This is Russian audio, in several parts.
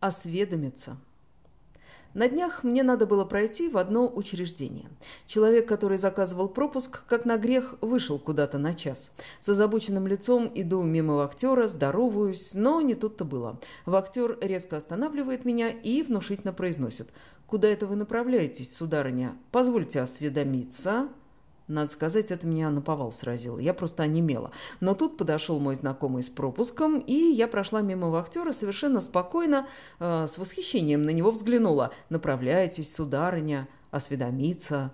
Осведомиться. На днях мне надо было пройти в одно учреждение. Человек, который заказывал пропуск, как на грех, вышел куда-то на час. С озабоченным лицом иду мимо вахтера, здороваюсь, но не тут-то было. Вахтер резко останавливает меня и внушительно произносит. «Куда это вы направляетесь, сударыня? Позвольте осведомиться». Надо сказать, это меня наповал сразило. Я просто онемела. Но тут подошел мой знакомый с пропуском, и я прошла мимо вахтера совершенно спокойно, э, с восхищением на него взглянула. «Направляйтесь, сударыня, осведомиться».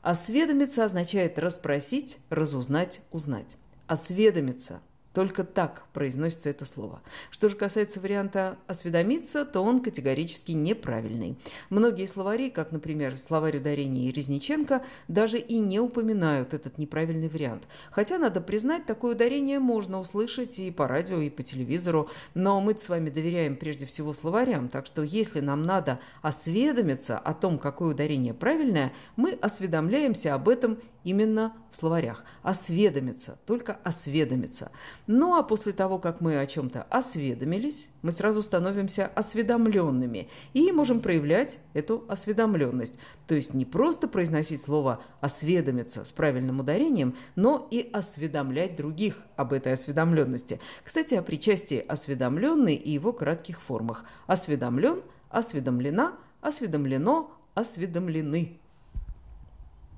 Осведомиться означает расспросить, разузнать, узнать. Осведомиться – только так произносится это слово. Что же касается варианта «осведомиться», то он категорически неправильный. Многие словари, как, например, словарь ударения Резниченко, даже и не упоминают этот неправильный вариант. Хотя, надо признать, такое ударение можно услышать и по радио, и по телевизору, но мы с вами доверяем прежде всего словарям, так что если нам надо осведомиться о том, какое ударение правильное, мы осведомляемся об этом именно в словарях. Осведомиться, только осведомиться. Ну а после того, как мы о чем-то осведомились, мы сразу становимся осведомленными и можем проявлять эту осведомленность. То есть не просто произносить слово «осведомиться» с правильным ударением, но и осведомлять других об этой осведомленности. Кстати, о причастии осведомленный и его кратких формах. Осведомлен, осведомлена, осведомлено, осведомлены.